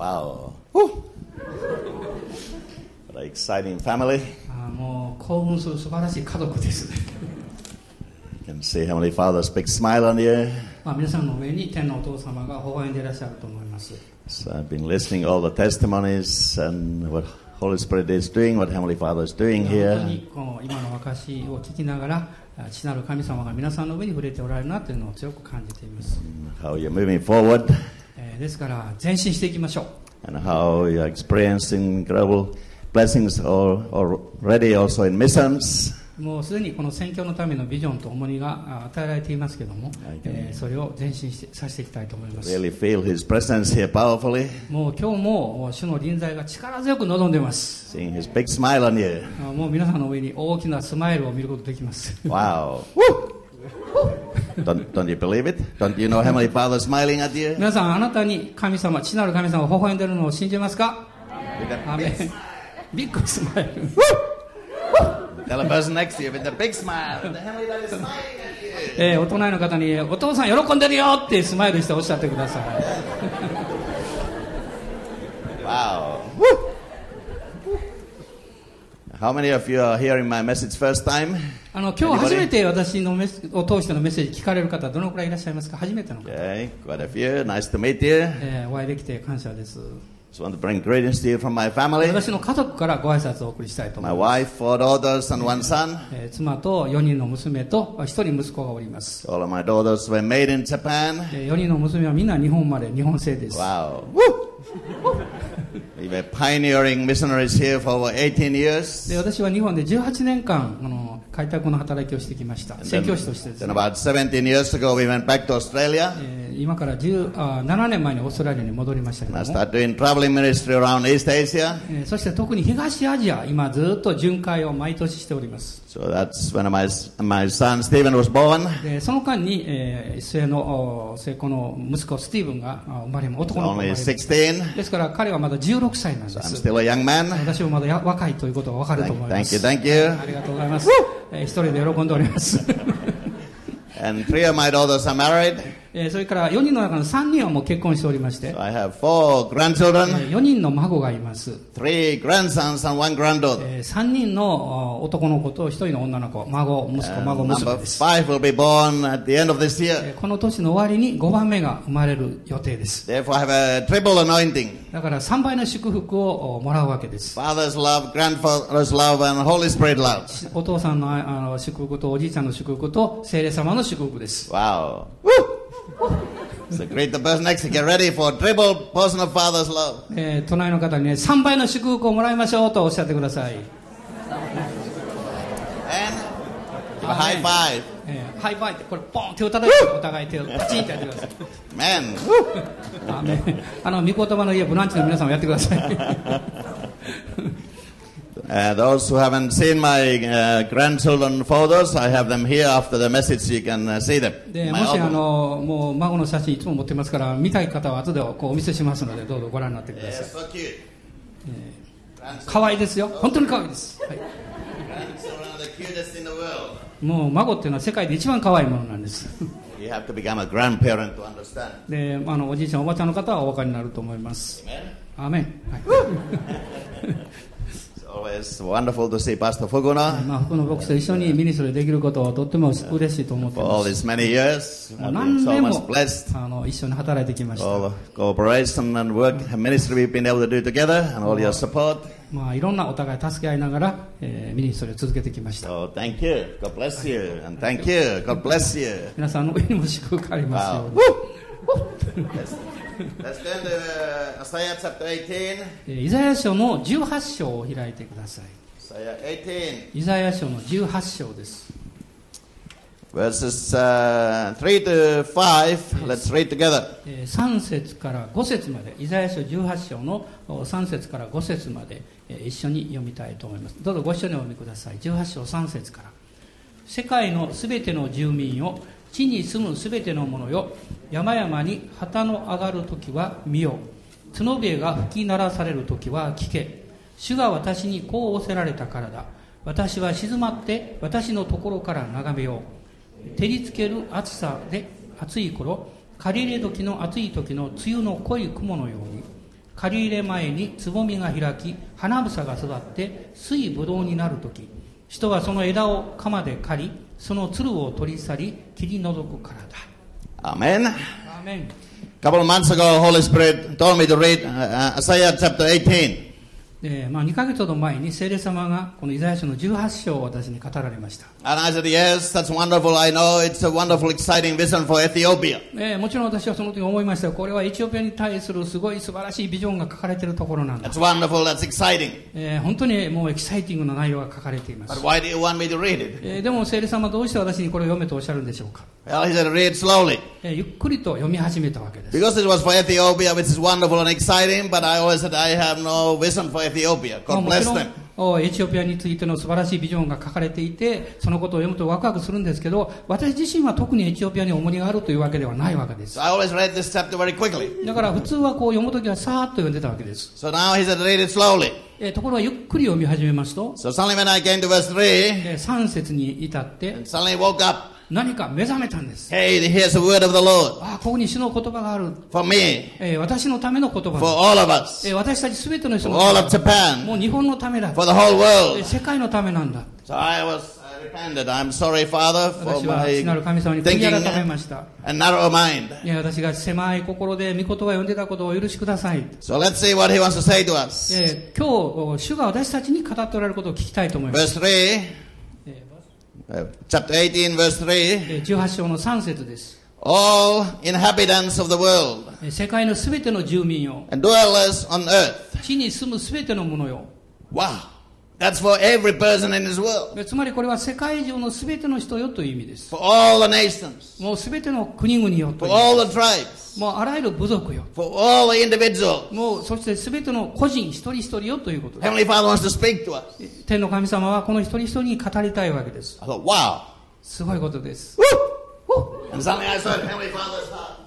Wow. What an exciting family. もう興奮する素晴らしい家族です can see Heavenly Father's big smile on you. まあ、皆さんの上に天のお父様が微笑んでいらっしゃると思います So I've been listening all the testimonies and what Holy Spirit is doing, what Heavenly Father is doing 本当 here. にこの今の証を聞きながらあ父なる神様が皆さんの上に触れておられるなというのを強く感じています、How you're moving forward えーですから前進していきましょう。もうすでにこの選挙のためのビジョンと重荷が与えられていますけれども、え、それを前進してさせていきたいと思います。Really、もう今日も主の臨在が力強く望んでます。あもう皆さんの上に大きなスマイルを見ることができます。don't, don't you believe it? Don't you know Heavenly Father smiling at you? 皆さんあなたに神様父なる神様が微笑んでいるのを信じますかア a ーメンビッグスマイル Tell the person next to you with a big smile. The Heavenly Father is smiling at you. えーお隣の方にお父さん喜んでるよってスマイルしておっしゃってください Wow. How many of you are hearing my message first time? あの今日初めて私のメスを通してのメッセージ聞かれる方どのくらいいらっしゃいますか初めての方、Okay, quite a few. Nice to meet you. えーお会いできて感謝です Just want to bring greetings to you from my family. 私の家族からご挨拶をお送りしたいと思 My います、wife, four daughters, and one son. えー妻と4人の娘と1人息子がおります All of my daughters were made in Japan. え4人の娘はみんな日本まで日本製です Wow. we were pioneering missionaries here for over 18 years. で私は日本で18年間あの開拓の働きをしてきました宣 then, 教師としてです then ね、about 17 years ago, we went back to Australia. えー今から10あ7年前にオーストラリアに戻りました、そして特に東アジア今ずっと巡回を毎年しております、so、その間に、えー、末の末子の息子スティーブンが生まれ生まれまですから彼はまだ16歳なんです、私はまだ若いということが分かると思います。Thank you, ありがとうございます、え、一人で喜んでおります。And three of my daughters married. えーそれから4人の中の3人はもう結婚しておりまして So I have four grandchildren, 4人の孫がいます、three grandsons, and one granddaughter. え3人のお男の子と1人の女の子孫息子孫娘です five will be born at the end of this year. えーこの年の終わりに5番目が生まれる予定です Therefore, have a triple anointing だから3倍の祝福をおもらうわけです Father's love, grandfather's love, and Holy Spirit love. お父さんのああの祝福とおじいちゃんの祝福と聖霊様の祝福です Wow. So greet the person next to. Get ready for triple of Father's love. えー隣の方にね3倍の祝福をもらいましょうとおっしゃってください、And give a high five. えーハイバイってこれポン手を叩いてお互い手をパチンってやってくださいあの御言葉の家ブランチの皆さんもやってください those have seen my grandchildren photos, I have them here after the message, you can see them. もし、あの、もう孫の写真いつも持ってますから、見たい方は後でこうお見せしますので、どうぞご覧になってください。Yeah, いですよ、本当にかわいです。もう孫っていうのは世界で一番かわいものなんです。であのおじいちゃん、おばちゃんの方はお分かりになると思います。アメい。always wonderful to see Pastor Fuguna まあ、福の牧師と一緒にミニストリーできることはとっても嬉しいと思って for ま all す these many years. 何 been so 年 much も blessed. あの一緒に働いてきました All the cooperation and work and ministry we've been able to do together and all your support. まあ、いろんなお互い助け合いながら、えーミニストリーを続けてきました So thank you. God bless you. And thank you. God bless you. 皆さんの上にも祝福ありますように Let's, let's turn to uh, Isaiah chapter 18. えーイザヤ書の18章を開いてください Isaiah 18. イザヤ書の18章です Verses uh, 3 to 5. Let's read together. えー3節から5節までイザヤ書18章のお3節から5節まで、えー一緒に読みたいと思いますどうぞご一緒にお読みください18章3節から世界のすべての住民よ地に住むすべての者よ。山々に旗の上がる時は見よ角笛が吹き鳴らされる時は聞け。主が私にこう仰せられたからだ。私は静まって私のところから眺めよう。照りつける暑さで暑い頃借り入れ時の暑い時の梅雨の濃い雲のように借り入れ前につぼみが開き花房が育って水ぶどうになる時。人はその枝を鎌で刈りそのつるを取り去り切り除くからだ.アーメン A couple of months ago, Holy Spirit told me to read uh, uh, Isaiah chapter 18. でまあ、2ヶ月ほど前に聖霊様がこのイザヤ書の18章を私に語られました、And I said, yes, that's wonderful. I know it's a wonderful, exciting vision for Ethiopia. えーもちろん私はその時思いましたよこれはエチオピアに対するすごい素晴らしいビジョンが書かれているところなんだ、That's wonderful. That's exciting. えー本当にもうエキサイティングな内容が書かれていま But す、why do you want me to read it? えーでも聖霊様はどうして私にこれを読めとおっしゃるんでしょうか、Well, he said, read slowly. ゆっくりと読み始めたわけです。エチオピアについての素晴らしいビジョンが書かれていて、そのことを読むとワクワクするんですけど、私自身は特にエチオピアに重荷があるというわけではないわけです。だから普通はこう読むときはさーっと読んでたわけです。So ところがゆっくり読み始めますと、so、3節に至って、何か目覚めたんです。Hey, here's the word of the Lord ああ、ここに主の言葉がある。for me, えー私のための言葉 for だ。all of us, えー私たちすべての人 for の all た of め Japan, もう日本のためだ。for the whole えー world. 世界のためなんだ。So I was repented. I'm sorry, Father, for 私は my thinking 改めました。and narrow mind. いや、私が狭い心で御言葉を読んでたことを許しください。So let's see what he wants to say to us. えー今日、主が私たちに語っておられることを聞きたいと思います。Verse 3, え uh, chapter 18, verse 3. ー18章の3節です。 All inhabitants of the world えー世界のすべての住民よ、 and dwellers on earth. 地に住むすべての者よ。 Wow. That's for every person in this world. えーつまりこれは世界中のすべての人よという意味です。For all the nations. もうすべての国々よと For いう。all the tribes. もうあらゆる部族よ。For all the individuals. もうそしてすべての個人一人一人よということです。Heavenly Father wants to speak to us. 天の神様はこの一人一人に語りたいわけです。I thought, wow. すごいことです。Woo! And suddenly I saw Heavenly Father's heart.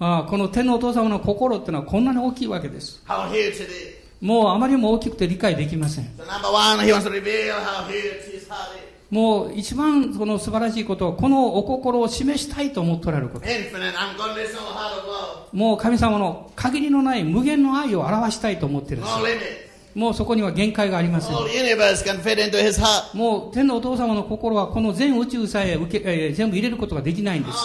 ああこの天のお父様の心っていうのはこんなに大きいわけです。How huge it is. もうあまりも大きくて理解できません。もう一番この素晴らしいことはこのお心を示したいと思っておられること。もう神様の限りのない無限の愛を表したいと思ってるん。もうそこには限界がありません。もう天のお父様の心はこの全宇宙さえ受け、えー全部入れることができないんです。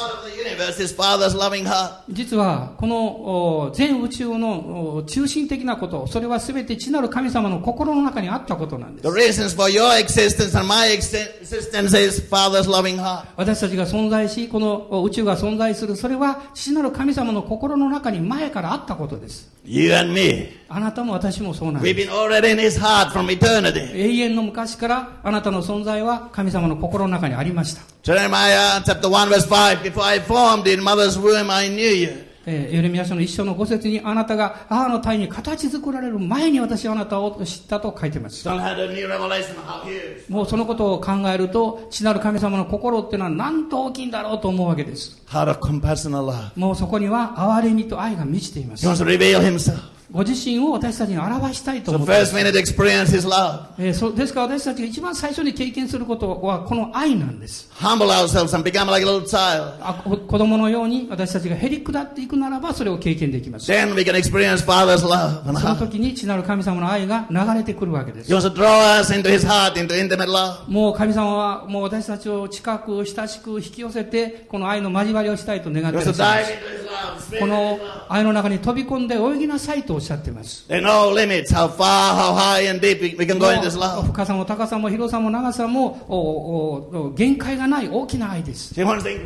実はこのお全宇宙のお中心的なこと、それは全て地なる神様の心の中にあったことなんです。私たちが存在し、このお宇宙が存在する、それは父なる神様の心の中に前からあったことです。You and me. あなたも私もそうなんです。been already in his heart from eternity. 永遠の昔からあなたの存在は神様の心の中にありました。Jeremiah chapter 1 verse 5. Before I formed in mother's womb, I knew you. えー、エレミヤ書の一章の五節にあなたが母の体に形作られる前に私はあなたを知ったと書いています。もうそのことを考えると、父なる神様の心っていうのはなんと大きいんだろうと思うわけです。もうそこには憐れみと愛が満ちています。ご自身を私たちに表したいと思って、so、ですから私たちが一番最初に経験することはこの愛なんです。子供のように私たちがへり下っていくならばそれを経験できます。その時に父なる神様の愛が流れてくるわけです。もう神様はもう私たちを近く親しく引き寄せてこの愛の交わりをしたいと願っています。この愛の中に飛び込んで泳ぎなさいと。おっしゃっています。深さも高さも広さも長さも深さも高さも広さも長さも限界がない大きな愛です。So you want to think,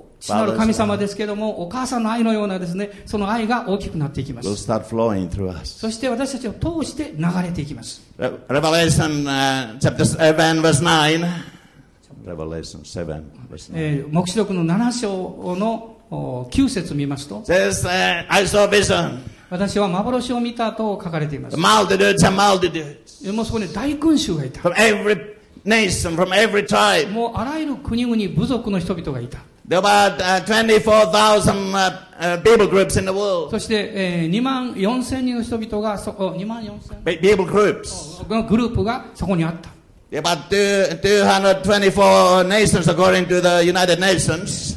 父なる神様ですけれども、お母さんの愛のようなですね、その愛が大きくなっていきます。そして私たちを通して流れていきます。Revelation 7 verse 9. 目視録の7章の9節を見ますと、私は幻を見たと書かれています。もうそこに大群衆がいた。もうあらゆる国々、部族の人々がいた。There were about uh, 24,000 uh, uh, people groups in the world. そして、えー2万4千人の人々がそこ2万4千 Pe- People groups. のグループがそこにあった There are about two, 224 nations according to the United Nations.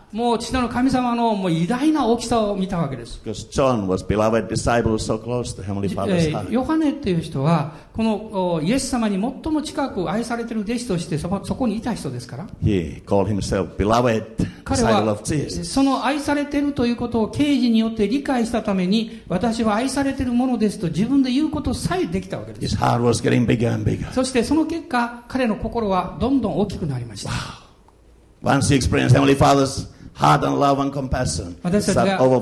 もう父の神様のもう偉大な大きさを見たわけです。ヨハネっていう人は、このイエス様に最も近く愛されてる弟子としてそこ,そこにいた人ですから。彼はその愛されてるということを刑事によって理解したために、私は愛されてるものですと自分で言うことさえできたわけです。そしてその結果、彼の心はどんどん大きくなりました。Heart and love and compassion, 私たちがこの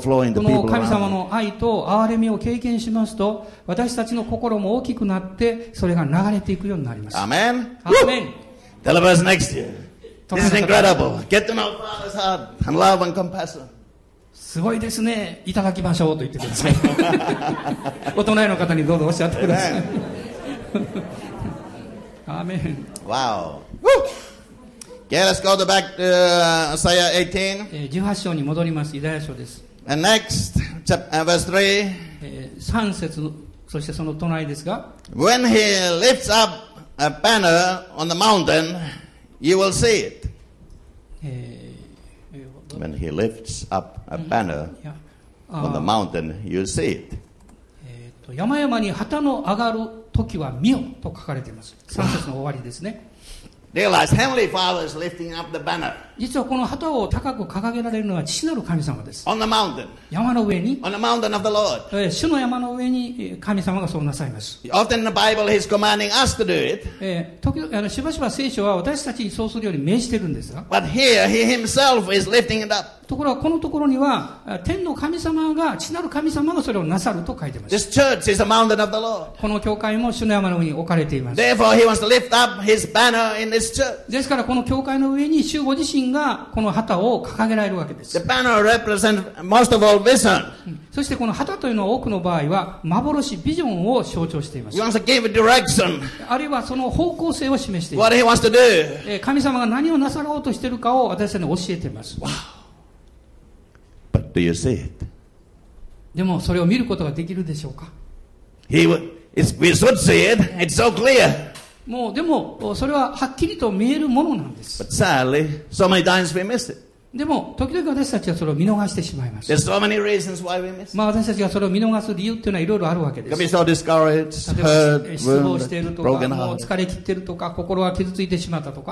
神様.の愛と憐れみを経験しますと、私たちの心も大きくなって、それが流れていくようになります。アーメン Tell person next you. This is incredible. Get to know Father's heart and love and compassion. すごいですね。いただきましょうと言ってください。お隣の方にどうぞおっしゃってください。アーメン。Wow. Woo! Okay, let's go to back to uh, Isaiah 18. えー18章に戻ります。イザヤ書です。And next, chap- uh, verse 3. えー3節の、そしてその隣ですが、When he lifts up a banner on the mountain, you will see it. When he lifts up a banner on the mountain, you'll see it. 山々に旗の上がる時は見よと書かれています。3節の終わりですね。Realize Heavenly Father is lifting up the banner 実はこの旗を高く掲げられるのは父なる神様です。on the mountain, 山の上に、on the mountain of the Lord. えー主の山の上にえー神様がそうなさいます。Often in the Bible, he's commanding us to do it. えー時々あのしばしば聖書は私たちにそうするように命じてるんですが、But here, he himself is lifting it up. ところがこのところには、あ天の神様が、父なる神様がそれをなさると書いてます。この教会も主の山の上に置かれています。ですからこの教会の上に主ご自身がこの旗を掲げられるわけです。そしてこの旗というのは多くの場合は幻、ビジョンを象徴しています。あるいはその方向性を示しています。神様が何をなさろうとしているかを私たちに教えています。But do you see it? でもそれを見ることができるでしょうか He, w- it's, we should see it. It's so clear. もうでもそれははっきりと見えるものなんです。But sadly, so many times we miss it. でも、時々私たちはそれを見逃してしまいます。まあ私たちがそれを見逃す理由というのはいろいろあるわけです。So、失望しているとか、疲れ切っているとか、心は傷ついてしまったとか。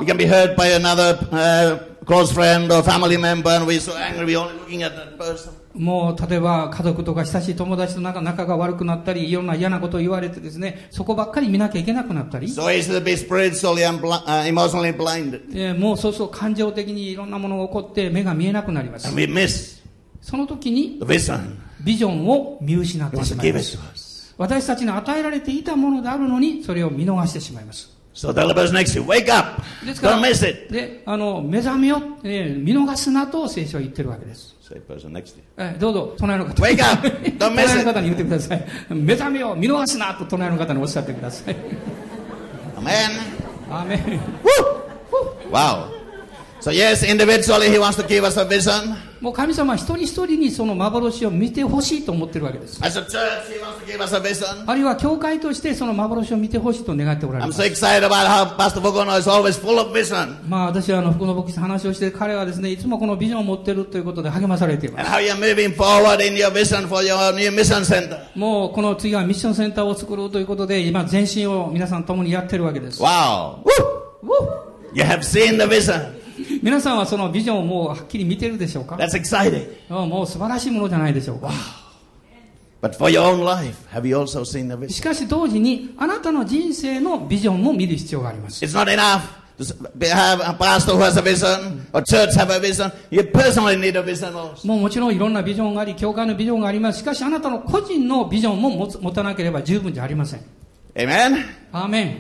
もう例えば家族とか親しい友達と仲仲が悪くなったり、いろんな嫌なことを言われてですね、そこばっかり見なきゃいけなくなったり、So easy to be spiritually and bl- uh, もうそうそう感情的にいろんなものが起こって目が見えなくなります And。we miss その時に.ビジョンを見失ってしまいます.私たちに与えられていたものであるのに、それを見逃してしまいます。So the next you, wake up. ですから、Don't miss it. で、あの、目覚めよ、えー見逃すなと聖書は言ってるわけです。Say person next to you. えーどうぞ、隣の方 Wake up! Don't miss 隣 it! の方に言ってください。目覚めよ、見逃すなと隣の方におっしゃってください。Amen. アーメン Woo! Wow. もう神様は一人一人にその幻を見てほしいと思っているわけです。あるいは教会としてその幻を見てほしいと願っておられます。まあ私はあの福野牧師と話をして彼はですね、いつもこのビジョンを持っているということで励まされています。もうこの次はミッションセンターを作ろうということで今全身を皆さんともにやっているわけです。皆さんはそのビジョンをもうはっきり見てるでしょうか？もう素晴らしいものじゃないでしょうか、しかし同時にあなたの人生のビジョンも見る必要があります。もちろんいろんなビジョンがあり、教会のビジョンがあります。しかしあなたの個人のビジョンも持,つ持たなければ十分じゃありません。Amen?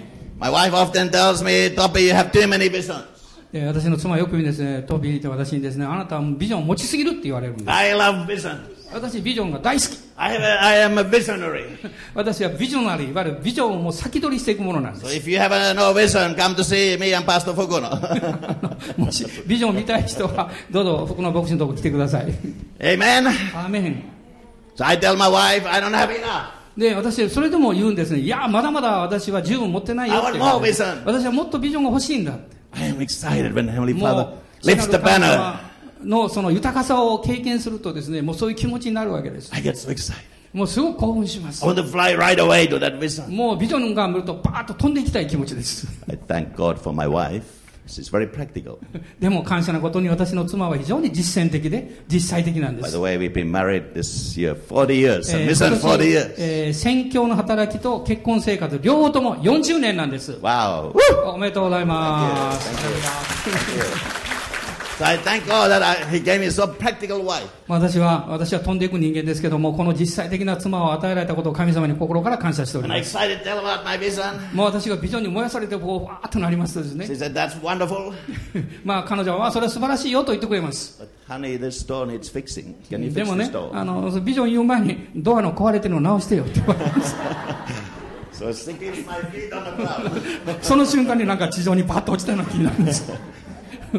えー私の妻はよく言うんですね、トビーって私にですね、あなたはビジョンを持ちすぎるって言われるんです。I love visions. 私ビジョンが大好き。I, have a, I am a visionary. 私はビジョナリー、いわゆるビジョンをもう先取りしていくものなんで So す。if you have a, no vision, come to see me and Pastor Fukuno. もしビジョンを見たい人は、どうぞ福の牧師のところ来てください。Amen? アーメン。So I tell my wife, I don't have enough. で、私、それでも言うんですね。いや、まだまだ私は十分持ってないよって vision. 私はもっとビジョンが欲しいんだって。のその豊かさを経験するとですね、もうそういう気持ちになるわけです。I get so もうすごく興奮します。もうビジョンが見ると、バーと飛んでいきたい気持ちです。でも感謝なことに私の妻は非常に実践的で実際的なんです。え、えー、宣の働きと結婚生活両方とも40年なんです。おめでとうございます。私は私は飛んでいく人間ですけどもこの実際的な妻を与えられたことを神様に心から感謝しております。もう私がビジョンに燃やされてこうわーっとなりますと まあ彼女はそれは素晴らしいよと言ってくれます。でもねあのビジョン言う前にドアの壊れてるの直してよって言われます。So, その瞬間になんか地上にバッと落ちたような気になるんです。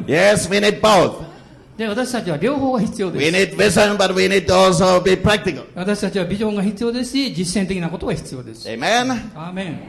yes, we need both. で、私たちは両方が必要 We です。 need vision, but we need to also be practical. 私たちはビジョンが必要ですし、実践的なことが必要です。 Amen. アーメン。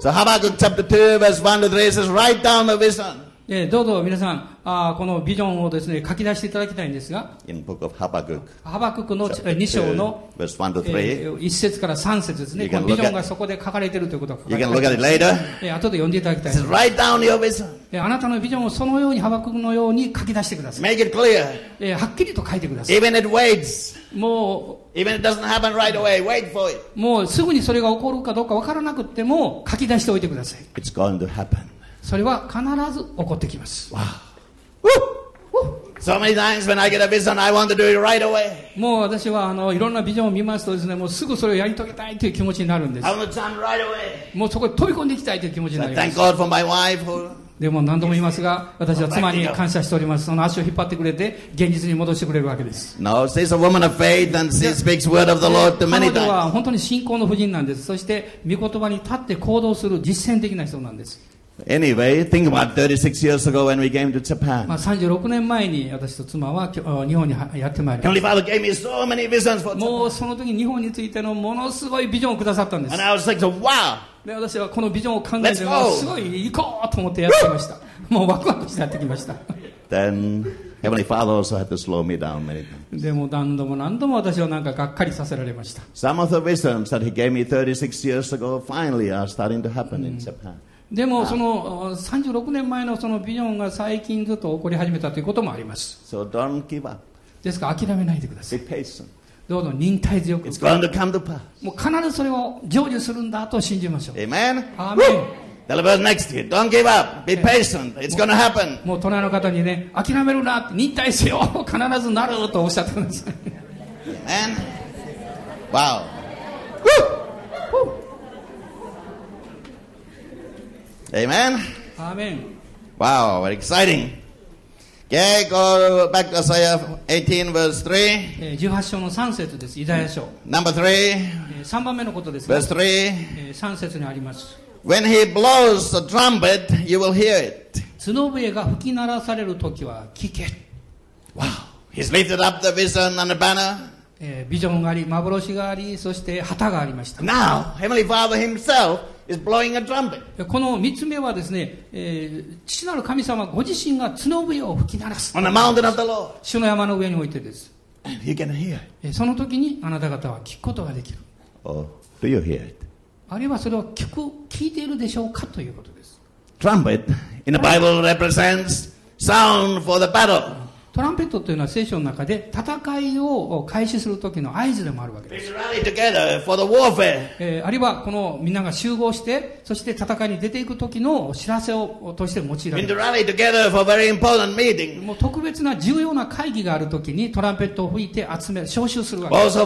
So Habakkuk chapter 2, verse 1 to 3 says, Write down the vision. えーどうぞ皆さんあーこのビジョンをですね書き出していただきたいんですが In book of Habakkuk, ハバククの2章の、verse 1 to え 3. 1節から3節ですねこのビジョンがそこで書かれているということが書かれています later. えー後で読んでいただきたい says, Write down your vision. えーあなたのビジョンをそのようにハバククのように書き出してください、Make it clear. えーはっきりと書いてください Even it waits. も Even it doesn't happen right away. Wait for it. うもうすぐにそれが起こるかどうかわからなくっても書き出しておいてください It's going to happen. それは必ず起こってきます Wow. So many times when I get a vision, I want to do it right away. もう私はあのいろんなビジョンを見ますとですねもうすぐそれをやり遂げたいという気持ちになるんです I want to jump right away. もうそこに飛び込んでいきたいという気持ちに So なりま thank す God for my wife who でも何度も言いますが私は妻に感謝しておりますその足を引っ張ってくれて現実に戻してくれるわけです No, she's a woman of faith and she speaks word of the Lord to 彼女.は本当に信仰の婦人なんですそして御言葉に立って行動する実践的な人なんです、Anyway, think about 36 years ago when we came to まあ、Japan. 36年前に私と妻は日本にやってまいりま Heavenly Father gave me so many visions for すも Japan. うその時日本についてのものすごいビジョンをくださったんです And I was like, wow. で私はこのビジョンを考えてすごい行こうと思ってやってましたもうワクワクしてやってきました Then Heavenly Father also had to slow me down many times. でも何度も何度も私はなんかがっかりさせられました Some of the visions that He gave me 36 years ago finally are starting to happen in Japan. でもそのあ36年前のそのビジョンが最近ずっと起こり始めたということもあります So don't give up. ですから諦めないでください Be patient. どうぞ忍耐強く It's going to come to pass. もう必ずそれを成就するんだと信じましょう Amen? アーメン Tell next you, don't give up. Be patient. It's going to happen. もう隣の方にね諦めるなって忍耐せよ必ずなるとおっしゃってください Amen? Wow. Amen. アーメン Wow, very exciting. Okay, go back to Isaiah 18, verse 3. えー18章の3節ですイザヤ書 Number 3, 3番目のことですが verse 3. えー3節にあります When he blows the trumpet, you will hear it. 角笛が吹き鳴らされる時は聞け Wow. He's lifted up the vision and the banner. えービジョンがあり幻がありそして旗がありました Now, Heavenly Father himself is blowing a trumpet. この3つ目はですね、えー父なる神様ご自身が角笛を吹き鳴らす on the mountain of the Lord. 主の山の上においてです、And you can hear it. えーその時にあなた方は聞くことができる Or do you hear it? あるいはそれを聞く聞いているでしょうかということです Trumpet in the Bible represents sound for the battle. トランペットというのは聖書の中で戦いを開始する時の合図でもあるわけです。It's rally together for the warfare. えーあるいはこのみんなが集合して、そして戦いに出ていく時の知らせをとして用いられる。rally together for a very important meeting. もう特別な重要な会議がある時にトランペットを吹いて集め、招集するわけです。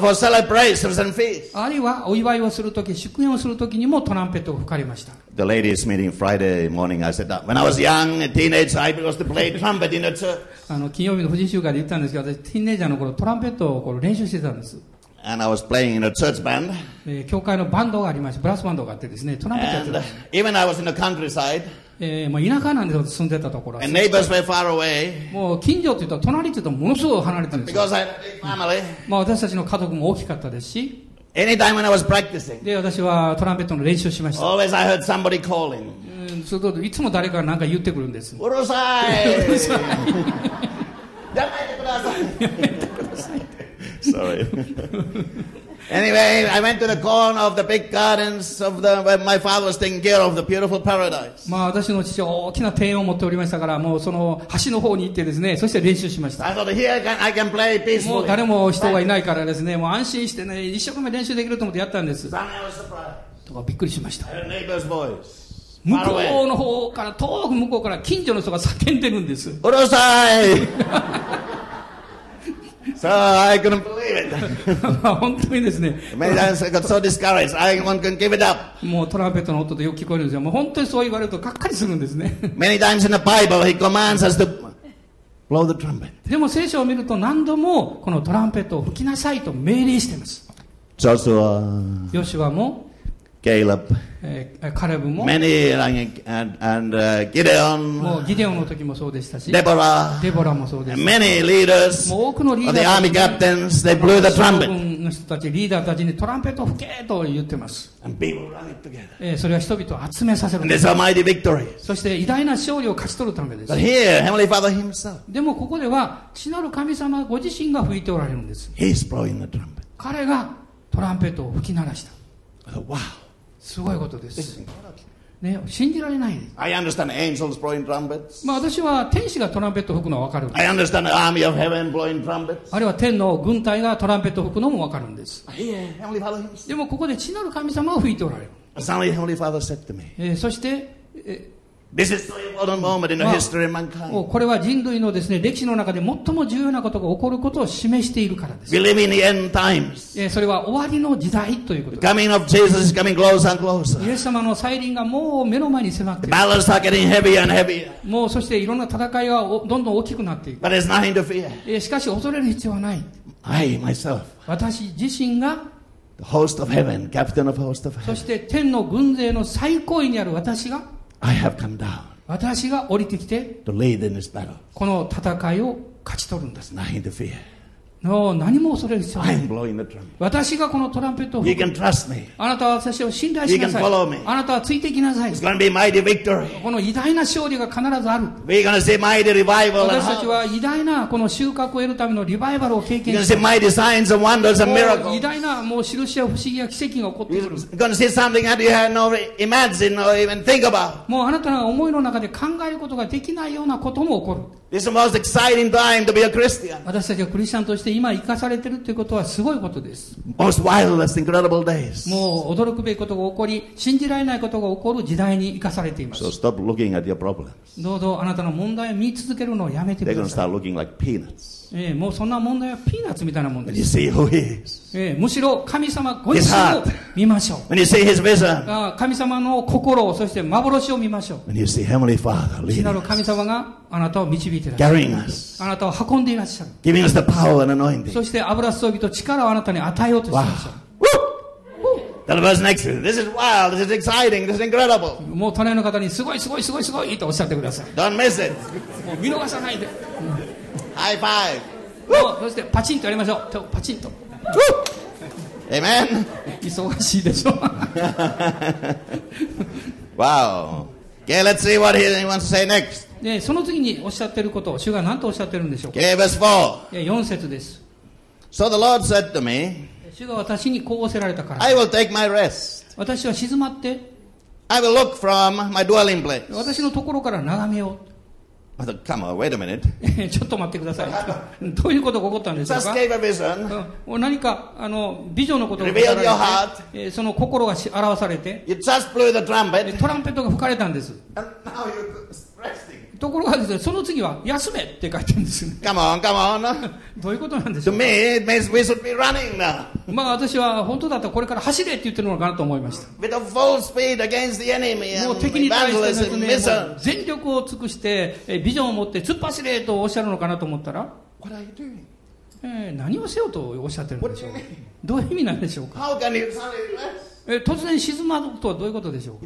あるいはお祝いをする時、祝宴をする時にもトランペットを吹かれました。The ladies' meeting Friday morning, I said that when I was young, a teenager, I was to play trumpet in a church. あの、金曜日の婦人集会で言ったんですけど、私、ティーンネイジャーの頃トランペットをこう練習してたんです。And I was playing in a church band. えー教会のバンドがありまして、ブラスバンドがあってですね、トランペットやって And た uh,。even I was in the countryside. えーまあ、田舎なんですよ、住んでたところは And neighbors were far away. もう近所って言うと、隣って言うとものすごい離れてるんですよ。Because I family. まあ、私たちの家族も大きかったですし、Anytime when I was practicing, で、私はトランペットの練習をしました。always I heard somebody calling. うん、するといつも誰かが何か言ってくるんです。Urusai! やめてください。Sorry. Anyway, I went to the corner of the big gardens of the where my father was taking care of the beautiful paradise. まあ、私の父は大きな庭園を持っておりましたから、もうその橋の方に行ってですね、そして練習しました。I thought here I can, I can play もう peacefully. 誰も人がいないからですね、もう安心してね、一生懸命練習できると思ってやったんです。びっくりしました。向こう.の方から、遠く向こうから近所の人が叫んでるんです。Urusai! So 本当にですね。So、I can't もうトランペットの音でよく聞こえるんですよ。もう本当にそう言われるとがっかりするんですね。でも聖書を見ると何度もこのトランペットを吹きなさいと命令しています。ヨシュアも。Caleb, えーカレブも、many and, and, uh, Gideon, もうギデオンの時もそうでしたし、Deborah, デボラもそうです and。many leaders もう多くのリーダ the ー army captains, they blew the 将 trumpet. 軍の人たち、リーダーたちにトランペットを吹けと言ってます。And people rallied together. えーそれは人々を集めさせる And。this almighty victory. そして偉大な勝利を勝ち取るためです But。here, Heavenly Father Himself, でもここでは、父なる神様ご自身が吹いておられるんです。He's blowing the trumpet. 彼がトランペットを吹き鳴らした。Thought, wow, すごいことです.ね、信じられないです。I understand angels blowing trumpets. まあ私は天使がトランペットを吹くのはわかる。I understand the army of heaven blowing trumpets. あるいは天の軍隊がトランペットを吹くのもわかるんです。でもここで父なる神様が吹いておられる。Suddenly, Heavenly Father said to me, えーそして、えこれは人類のです、ね、歴史の中で最も重要なことが起こることを示しているからです。それは終わりの時代ということです。Jesus, イエス様の再臨がもう目の前に迫っている。もうそしていろんな戦いはどんどん大きくなっている。えしかし恐れる必要はない。I, myself. 私自身が。そして天の軍勢の最高位にある私が。I have come down 私が降りてきて、to lead in this battle. この戦いを勝ち取るんです。Nothing to fear. No, 何も恐れる必。私がこのトランペットを吹く。あなたは私を信頼しなさい。あなたはついていきなさい。この偉大な勝利が必ずある。私たちは偉大なこの収穫を得るためのリバイバルを経験する。偉大なもう印や不思議や奇跡が起こってくる。もうあなたが思いの中で考えることができないようなことも起こる。私たちがクリスチャンとして今生かされているということはすごいことです。もう驚くべきことが起こり、信じられないことが起こる時代に生かされています。どうぞあなたの問題を見続けるのをやめてください。えー、もうそんな問題はピーナッツみたいなもんです。え、むしろ神様ご自身を見ましょ。神様の心を、そして幻を見ましょう。神様があなたを導いて。あなたを運んでいらっしゃる。そして油装備と力をあなたに与えようとま。もう隣の方にすごいすごいすごいすごいとおっしゃってください。もう見逃さないで。High five. もうそしてパチンとやりましょう。パチンと。Amen. 忙しいでしょ。Wow. Okay, let's see what he wants to say next. で、その次におっしゃってること、主が何とおっしゃってるんでしょうか。Okay, verse 4. え4節です。So the Lord said to me, 主が私にこう仰せられたから。I will take my rest. 私は静まって、I will look from my dwelling place. 私のところから眺めよう。Come wait a minute. ちょっと待ってください。どういうことが起こったんですか？お何かあの美女のことが起こったその心が表されて、トランペットが吹かれたんです。ところがですね、その次は、休めって書いてるんですよね。Come on, come on. どういうことなんでしょ To う me, it means we should be running now. まあ私は本当だったらこれから走れって言ってるのかなと思いました。With a full speed against the enemy もう敵に対して.全力を尽くして、えービジョンを持って突っ走れとおっしゃるのかなと思ったら、What are you doing? えー何をせよとおっしゃってるんでしょう?どういう意味なんでしょうか?えー突然静まるとはどういうことでしょう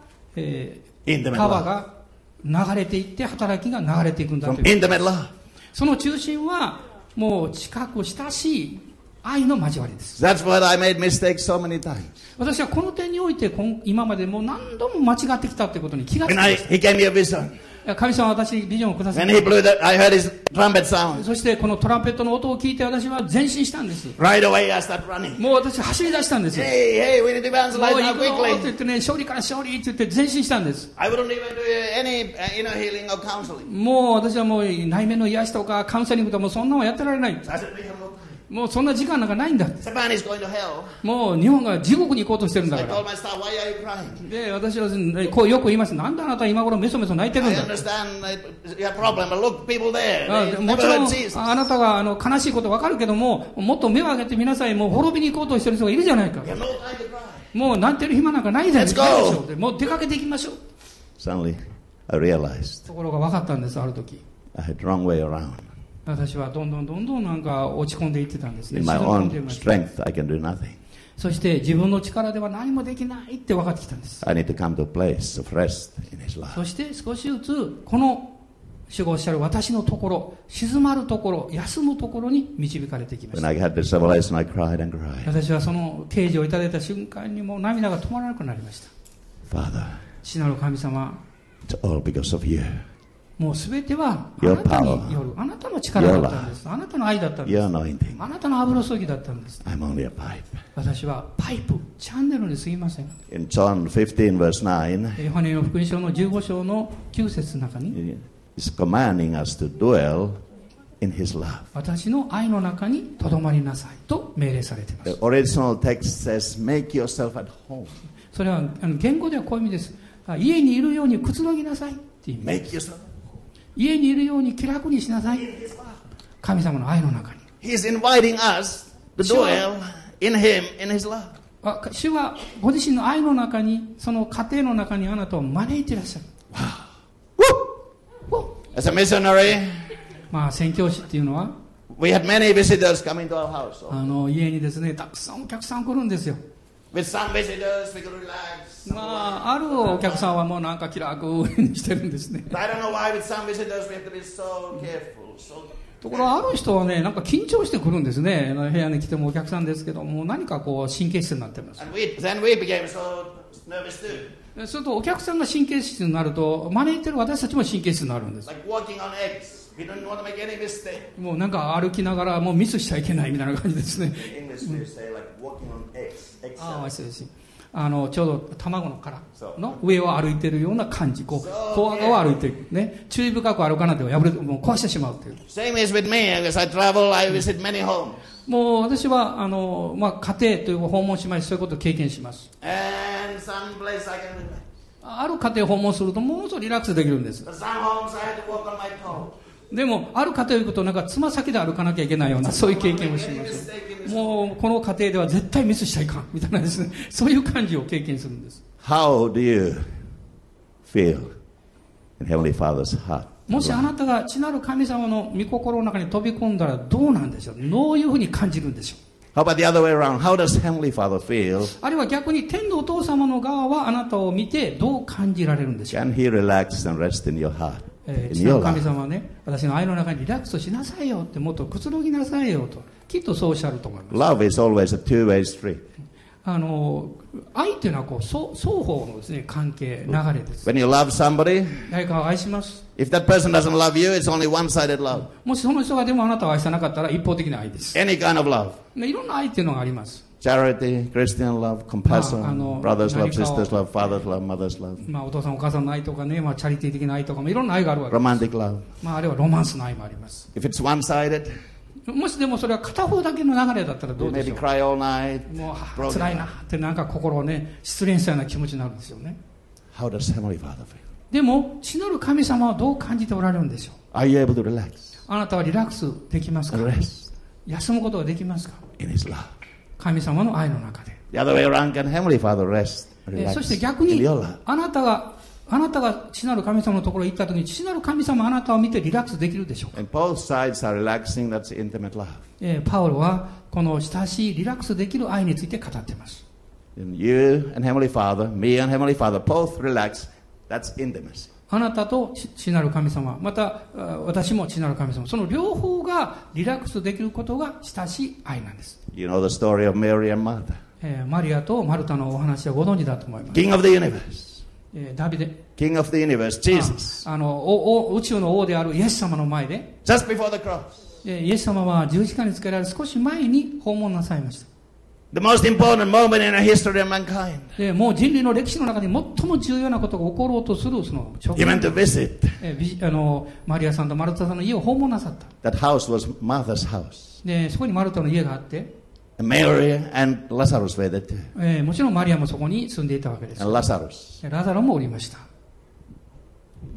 カバーが流れていって働きが流れていくんだとう。その中心はもう近く親しい愛の交わりです、私はこの点において今までも何度も間違ってきたということに気がついた。And 神様私ビジョンをくださっそしてこのトランペットの音を聞いて私は前進したんです。もう私走り出したんです。よもう、私はもう内面の癒しとかカウンセリングとかもそんなのやってられない。So I もうそんな時間なんかないんだ。もう日本が地獄に行こうとしてるんだから。で、私はこうよく言います。なんであなた今頃めそめそ泣いてるんだ？もちろんあなたがあの悲しいことわかるけども、もっと目を上げてみさい。もう滅びに行こうとしてる人がいるじゃないか。もう泣いてる暇なんかないです。もう出かけていきましょう。ところがわかったんです、ある時。私はどんどんどんどんなんか落ち込んでいってたんですね。Strength. そして自分の力では何もできないって分かってきたんです。I need to come to a place of rest in His love. そして少しずつこの主がおっしゃる私のところ静まるところ休むところに導かれてきました.私はその啓示をいただいた瞬間にもう涙が止まらなくなりました。Father, 父なる神様もうすべてはあなたに.よるあなたの力だったんですあなたの愛だったんです.あなたの油注ぎだったんです I'm only a pipe. 私はパイプチャンネルに過ぎません In John 15, verse 9, ヨハネの福音書の15章の9節の中に He's commanding us to dwell in His love. 私の愛の中にとどまりなさいと命令されています The original text says, Make yourself at home. それはあの言語ではこういう意味ですあ家にいるようにくつろぎなさいっていう意味 Make yourself. 家にいるように気楽にしなさい。神様の愛の中に。主はご自身の愛の中に、その家庭の中にあなたを招いていらっしゃる。As a missionary, ま宣教師っていうのは、あの家にですね、たくさんお客さん来るんですよ。まああるお客さんはもうなんか気楽にしてるんですね。ところがある人はねなんか緊張してくるんですね。部屋に来てもお客さんですけどもう何かこう神経質になってます.するとお客さんが神経質になると招いてる私たちも神経質になるんですもうなんか歩きながらもうミスしちゃいけないみたいな感じですね.ああ.そうですあのちょうど卵の殻の上を歩いてるような感じこうそうを歩いていくね注意深く歩かないと破れてもう壊してしまうという.もう私はあの、まあ、家庭という訪問しましてそういうことを経験します.ある家庭を訪問するとものすごくリラックスできるんですでもある家庭を行くとなんかつま先で歩かなきゃいけないようなそういう経験をしますもうこの家庭では絶対ミスしちゃいかんみたいなですね そういう感じを経験するんです How do you feel in Heavenly Father's heart? もしあなたが父なる神様の御心の中に飛び込んだらどうなんでしょう？どういうふうに感じるんでしょ How about the other way around? How does Heavenly Father feel? あるいは逆に天のお父様の側はあなたを見てどう感じられるんでしょう？Can He relax and rest in your heart? えー父な your る神?様はね、私の愛の中にリラックスしなさいよって、もっとくつろぎなさいよと、きっとそうおっしゃると思います。Love is always a two-way street. あの愛っていうのはこう双双方のです、ね、関係、流れです。When you love somebody, 誰かを愛します？if that person doesn't love you, it's only one-sided love. もしその人がでもあなたを愛さなかったら一方的な愛です。Any kind of love. ねいろんな愛っていうのがあります。Charity, Christian love, compassion, ああの brothers love, 何かを sisters love, fathers love, mothers love, まあ、お父さんお母さんの愛とかね、まあ、チャリティー的な愛とかもいろんな愛があるわけです。romantic love. まあ、あるいはロマンスの愛もあります。If it's one-sided, もしでもそれは片方だけの流れだったらど you うで maybe しょう cry all night. もう、はあ broken 辛いなってなんか心をね、失恋したような気持ちになるんですよね。How does Heavenly Father feel? でも、父なる神様はどう感じておられるんでしょう Are you able to relax あなたはリラックスできますか and rest 休むことができますか in His love? 神様の愛の中で。そして逆に、あなたが、あなたが父なる神様のところに行った時に、父なる神様あなたを見てリラックスできるでしょうか？パウロは、この親しいリラックスできる愛について語ってます。あなたと父なる神様、また私も父なる神様、その両方がリラックスできることが親しい愛なんです。You know the story of Mary and Martha. えーマリアとマルタのお話はご存知だと思います、King of the universe. えーダビデ King of the universe, Jesus. ああのおお宇宙の王であるイエス様の前で Just before the cross. えーイエス様は十字架につけられる少し前に訪問なさいました The most important moment in the history of mankind. でもう人類の歴史の中で最も重要なことが起ころうとするその直 He 前 went to visit. えあのマリアさんとマルタさんの家を訪問なさった That house was Martha's house. でそこにマルタの家があって、Mary and Lazarus were there too. えーもちろんマリアもそこに住んでいたわけです And Lazarus. でラザロもおりました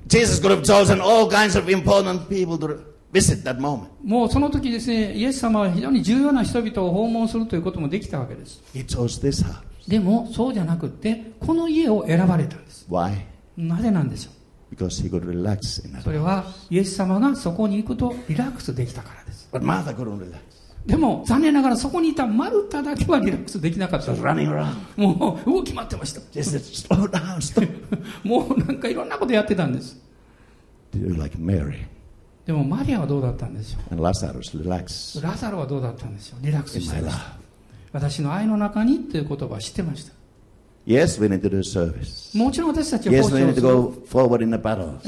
Jesus could have chosen all kinds of important people to visit that moment. もうその時ですねイエス様は非常に重要な人々を訪問するということもできたわけです He chose this house. でもそうじゃなくってこの家を選ばれたんです Why? なぜなんでしょ Because he could relax in. それはイエス様がそこに行くとリラックスできたからです But Martha couldn't relax. でも残念ながらそこにいたマルタだけはリラックスできなかった。もう動き回ってました。もうなんかいろんなことやってたんです。でもマリアはどうだったんでしょうラサロはどうだったんですよリラックスしてました。私の愛の中にという言葉知ってました。もちろん私たちは必要がありまた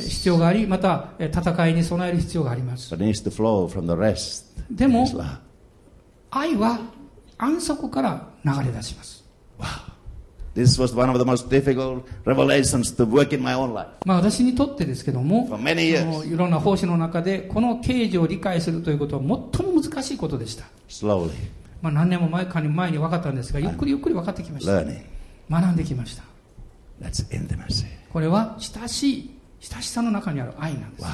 必要があり、また戦いに備える必要があります。でも、愛は安息から流れ出します This was one of the most difficult revelations to work in my own life. まあ私にとってですけども For many years. いろんな奉仕の中でこの啓示を理解するということは最も難しいことでした、Slowly まあ、何年も前かに前に分かったんですがゆっくりゆっくり分かってきました learning. 学んできました That's intimacy. これは親しい親しさの中にある愛なんです、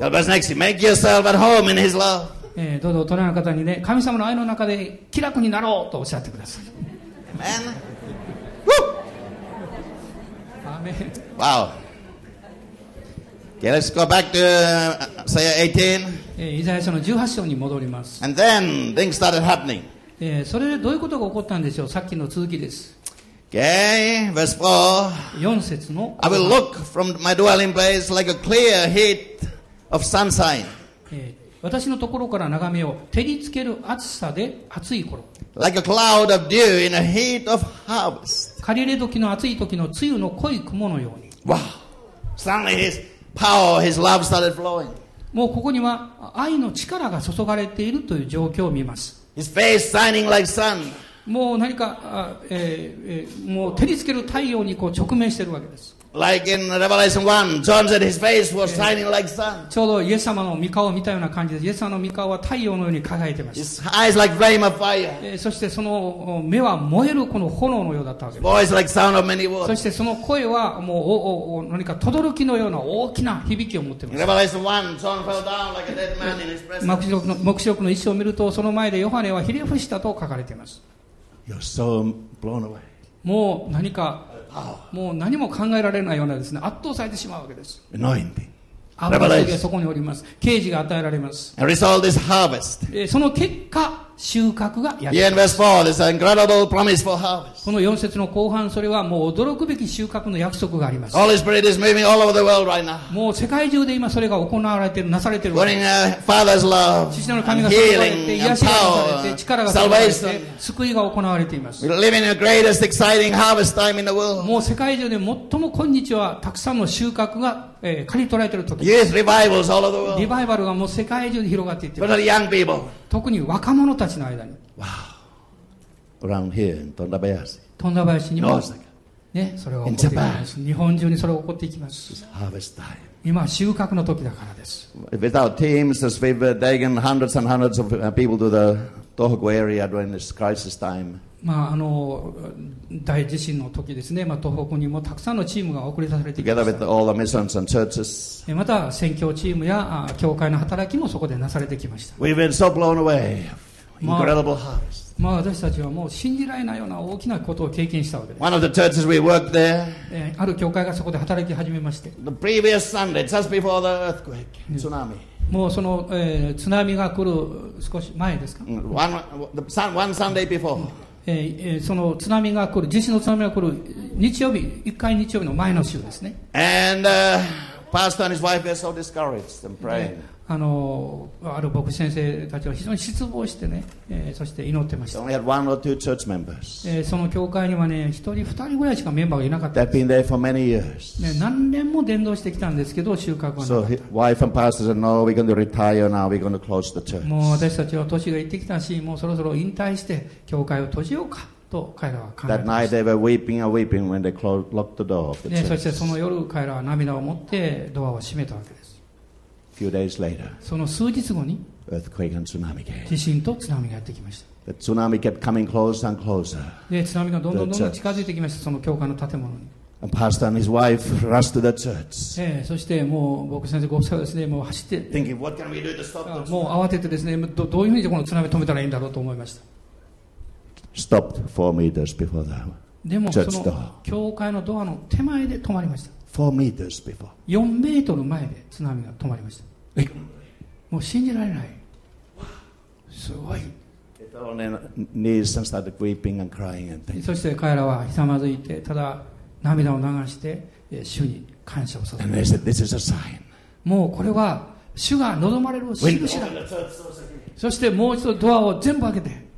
Help us next. Make yourself at home in His love. えーどうぞ大人の方にね神様の愛の中で気楽になろうとおっしゃってください Amen. アーメン Wow. Okay, let's go back to uh, Isaiah 18. えーイザヤ書の18章に戻ります、And then things started happening. えーそれでどういうことが起こったんでしょうさっきの続きです Okay, verse 4. 4節の I will look from my dwelling place like a clear heat of sunshine, えー私のところから眺めよう照りつける暑さで暑い頃 like a cloud of dew in a heat of harvest. 借り入れ時の暑い時の梅雨の濃い雲のように Wow. Suddenly his power, his love started flowing. もうここには愛の力が注がれているという状況を見ます His face shining like sun. もう何か、あえーえーもう照りつける太陽にこう直面しているわけです。Like in Revelation 1, John said his face was shining like sun. ちょうどイエス様の御顔を見たような感じです。イエス様の御顔は太陽のように輝いてました。His eyes like flame of fire. えーそしてそのお目は燃えるこの炎のようだったわけです。Voice like sound of many そ waters. してその声はもうおおお何か轟きのような大きな響きを持っています。Revelation 1, John fell down like a dead man in his presence. 黙示録の一章を見るとその前でヨハネはひれ伏したと書かれています。You're so blown away. もう何かもう何も考えられないようなですね圧倒されてしまうわけです。油注ぎがそこにおります。刑事が与えられます。その結果、収穫がやってき。この4節の後半、それはもう驚くべき収穫の約束があります。もう世界中で今それが行われている、なされている。父の神が救われて、癒しがされて、力がされて、salvation. 救いが行われています。Greatest, exciting harvest time in the world. もう世界中で最も今日はたくさんの収穫が刈、えー、り取られている時です。リバイバルがもう世界中で広がっていっています。特に若者たちの間に。富田林にも、ね、そいます。日本中にそれが起こっていきます。今は収穫の時だからです。東北 area during this ムまあ、あの大地震の時ですね、まあ、東北にもたくさんのチームが送りされてきました。また、チームや教会の働きもそこでなされてきました。まあ、私たちはもう信じられないような大きなことを経験したわけです。えある教会がそこで働き始めまして。もうその、えー、津波が来る少し前ですか？ええ、その津波が来る、地震の津波が来る日曜日、一回日曜日の前の週ですね。あ,のある牧師先生たちは非常に失望してね、えー、そして祈ってました、えー、その教会にはね一人二人ぐらいしかメンバーがいなかった。で、何年も伝道してきたんですけど収穫は。なかった、もう私たちは年が行ってきたしもうそろそろ引退して教会を閉じようかと彼らは考えましたそしてその夜彼らは涙を持ってドアを閉めたわけです。Few days later, その数日後に earthquake and tsunami came. 地震と津波がやってきました。The tsunami kept coming closer and closer. で、津波がどんどんどんどん近づいてきました、その教会の建物に。And pastor and his wife rushed to the church, えーそしてもう僕先生ご夫妻はですね、もう走って、thinking, "What can we do to stop あ the もう慌ててですね、どどういうふうにこの津波を止めたらいいんだろうと思いました。Stopped four meters before the でもそ Church door の教会のドアの手前で止まりました four meters before. 4メートル前で津波が止まりましたえもう信じられない。すごい。そして彼らはひさまずいてただ涙を流して主に感謝を捧げるもうこれは主が望まれる印だ。そしてもう一度ドアを全部開けて。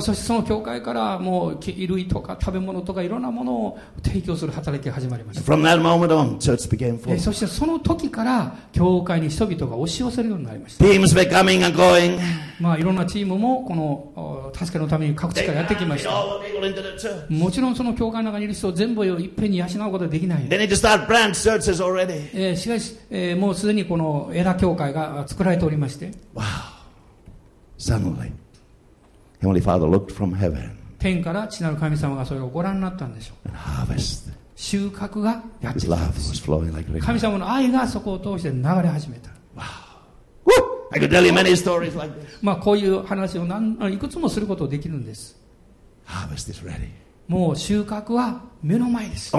そしてその教会からもう衣類とか食べ物とかいろんなものを提供する働き始まりました。そしてその時から教会に人々が押し寄せるようになりました。まあいろんなチームもこの助けのために各地からやってきました。もちろんその教会の中にいる人を全部いっぺんに養うことはできない。They しかし、もうすでにこのエラ教会が作られててりまして。天から地なる神様がそれをご覧になったんでしょう。収穫が。神様の愛がそこを通して流れ始めた。こういう話を何いくつもすることができるんです。もう収穫は目の前です。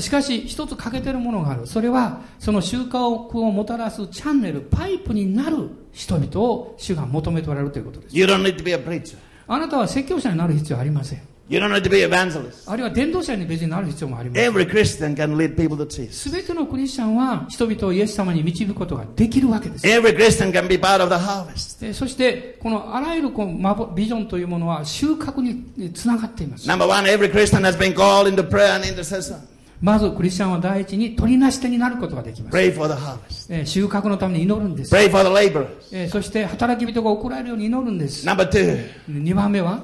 しかし一つ欠けてるものがある。それはその収穫をもたらすチャンネルパイプになる人々を主が求めておられるということです.あなたは説教者になる必要はありません You don't need to be an evangelist. あるいは伝道者に別になる必要もありません Every Christian can lead people to Jesus. すべてのクリスチャンは人々をイエス様に導くことができるわけです Every Christian can be part of the harvest. でそしてこのあらゆるこの幻ビジョンというものは収穫につながっています Number one, every Christian has been called into prayer and intercession. まずクリスチャンは第一に取りなし手になることができます。収穫のために祈るんです。そして働き人が怒られるように祈るんです。2番目は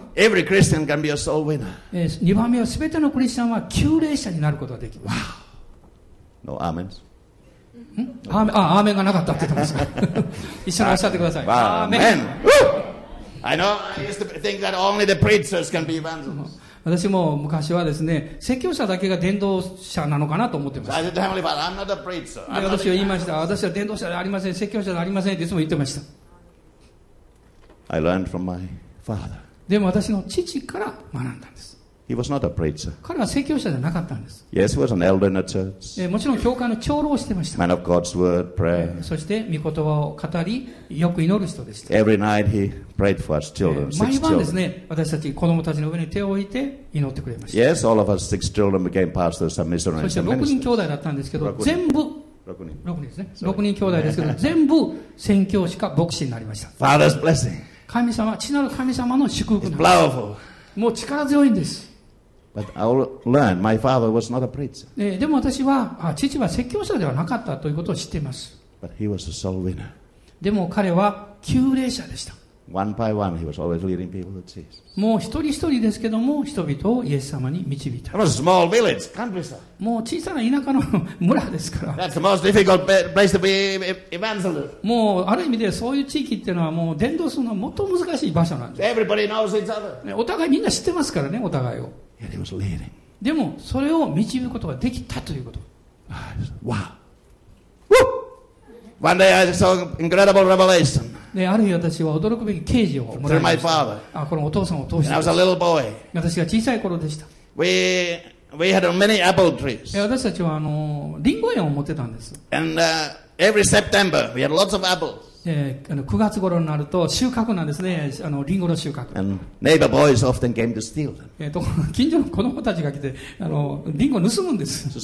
?2 番目は全てのクリスチャンは救霊者になることができます。アーメンアーメンがなかったって言ってますか 一緒におっしってください。アーメン I know, 私も昔はですね、説教者だけが伝道者なのかなと思ってまし.た。私は言いました。私は伝道者ではありません、説教者ではありませんっていつも言ってました。I learned from my father. でも私の父から学んだんです。He was not a preacher. 彼は説教者じゃなかったんです、Yes, he was an elder in the church, えーもちろん教会の長老をしてました man of God's word, prayer. そして御言葉を語りよく祈る人でした、Every night he prayed for us え children, ー毎 six 晩です children. ね私たち子供たちの上に手を置いて祈ってくれました Yes, all of us six children became pastors, そ missionaries, して some 6人兄.弟だったんですけど全部六人6人ですね6人兄弟ですけど全部宣教師か牧師になりました Father's blessing. 神様父なる神様の祝福なんです.もう力強いんです、But I learned my father was not a preacher, えーでも私はあ父は説教者ではなかったということを知っています but he was a soul winner. でも彼は救霊者でした One by one, he was always leading people to Jesus. もう一人一人ですけども人々をイエス様に導いた It was a small village, countryside. もう小さな田舎の村ですから That's the most difficult place to be e- evangelist. もうある意味でそういう地域っていうのはもう伝道するのはもっと難しい場所なんで Everybody knows each other. お互いみんな知ってますからねお互いを Yet he was leading. でもそれを導くことができたということ Wow. Woo! One day I saw incredible revelation である日私は驚くべき啓示をもらいました.あこのお父さんを通して私が小さい頃でした we we had many apple trees, え私たちはあのリンゴ園を持ってたんです、and uh, every September we had lots of apples. 9月頃になると収穫なんですね、あのリンゴの収穫。近所の子供たちが来て、あのリンゴ盗むんです。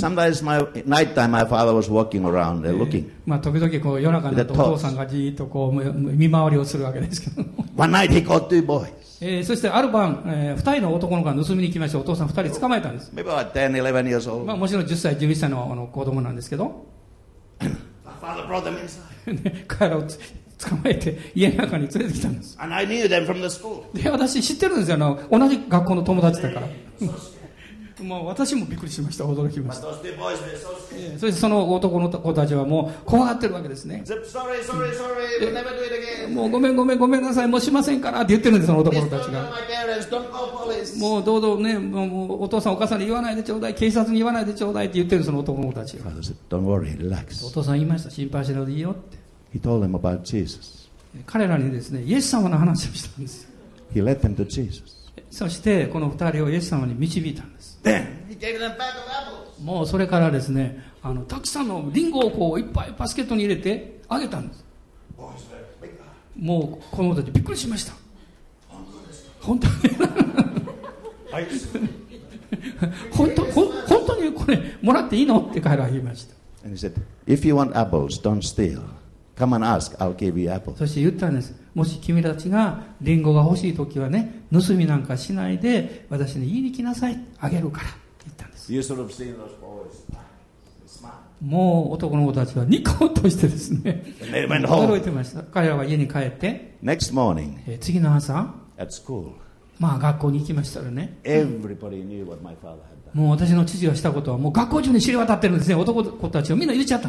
まあ時々こう夜中にお父さんがじーっとこう見回りをするわけですけどええ、そしてある晩、えー、2人の男の子が盗みに来ましたお父さん2人捕まえたんです。まあ、もちろん10歳、11歳の,あの子供なんですけど。彼らを捕まえて家の中に連れてきたんです。で私知ってるんですよ、同じ学校の友達だから。もう私もびっくりしました驚きましたそしてその男の子たちはもう怖がってるわけですね.もうごめんごめんごめんなさいもうしませんからって言ってるんですその男の子たちが.もうどうぞねもうお父さんお母さんに言わないでちょうだい警察に言わないでちょうだいって言ってるその男の子たちがお.父さん言いました心配しなくていいよって.彼らにですねイエス様の話をしたんです.そしてこの二人をイエス様に導いたんです Then. もうそれからですねあのたくさんのリンゴをこういっぱいバスケットに入れてあげたんです.もう子供たちびっくりしました本当に？本 当本当にこれもらっていいの？って彼らは言いました And he said, if you want apples, don't steal. そして言ったんです。もし君たちがリンゴが欲しいときはね、盗みなんかしないで、私に言いに来なさい。あげるから。言ったんです。もう男の子たちはニコッとしてですね。驚いてました。彼らは家に帰って、次の朝、まあ学校に行きましたらね。もう私の父がしたことは、もう学校中に知り渡ってるんですね。男の子たちはみんな言っちゃった。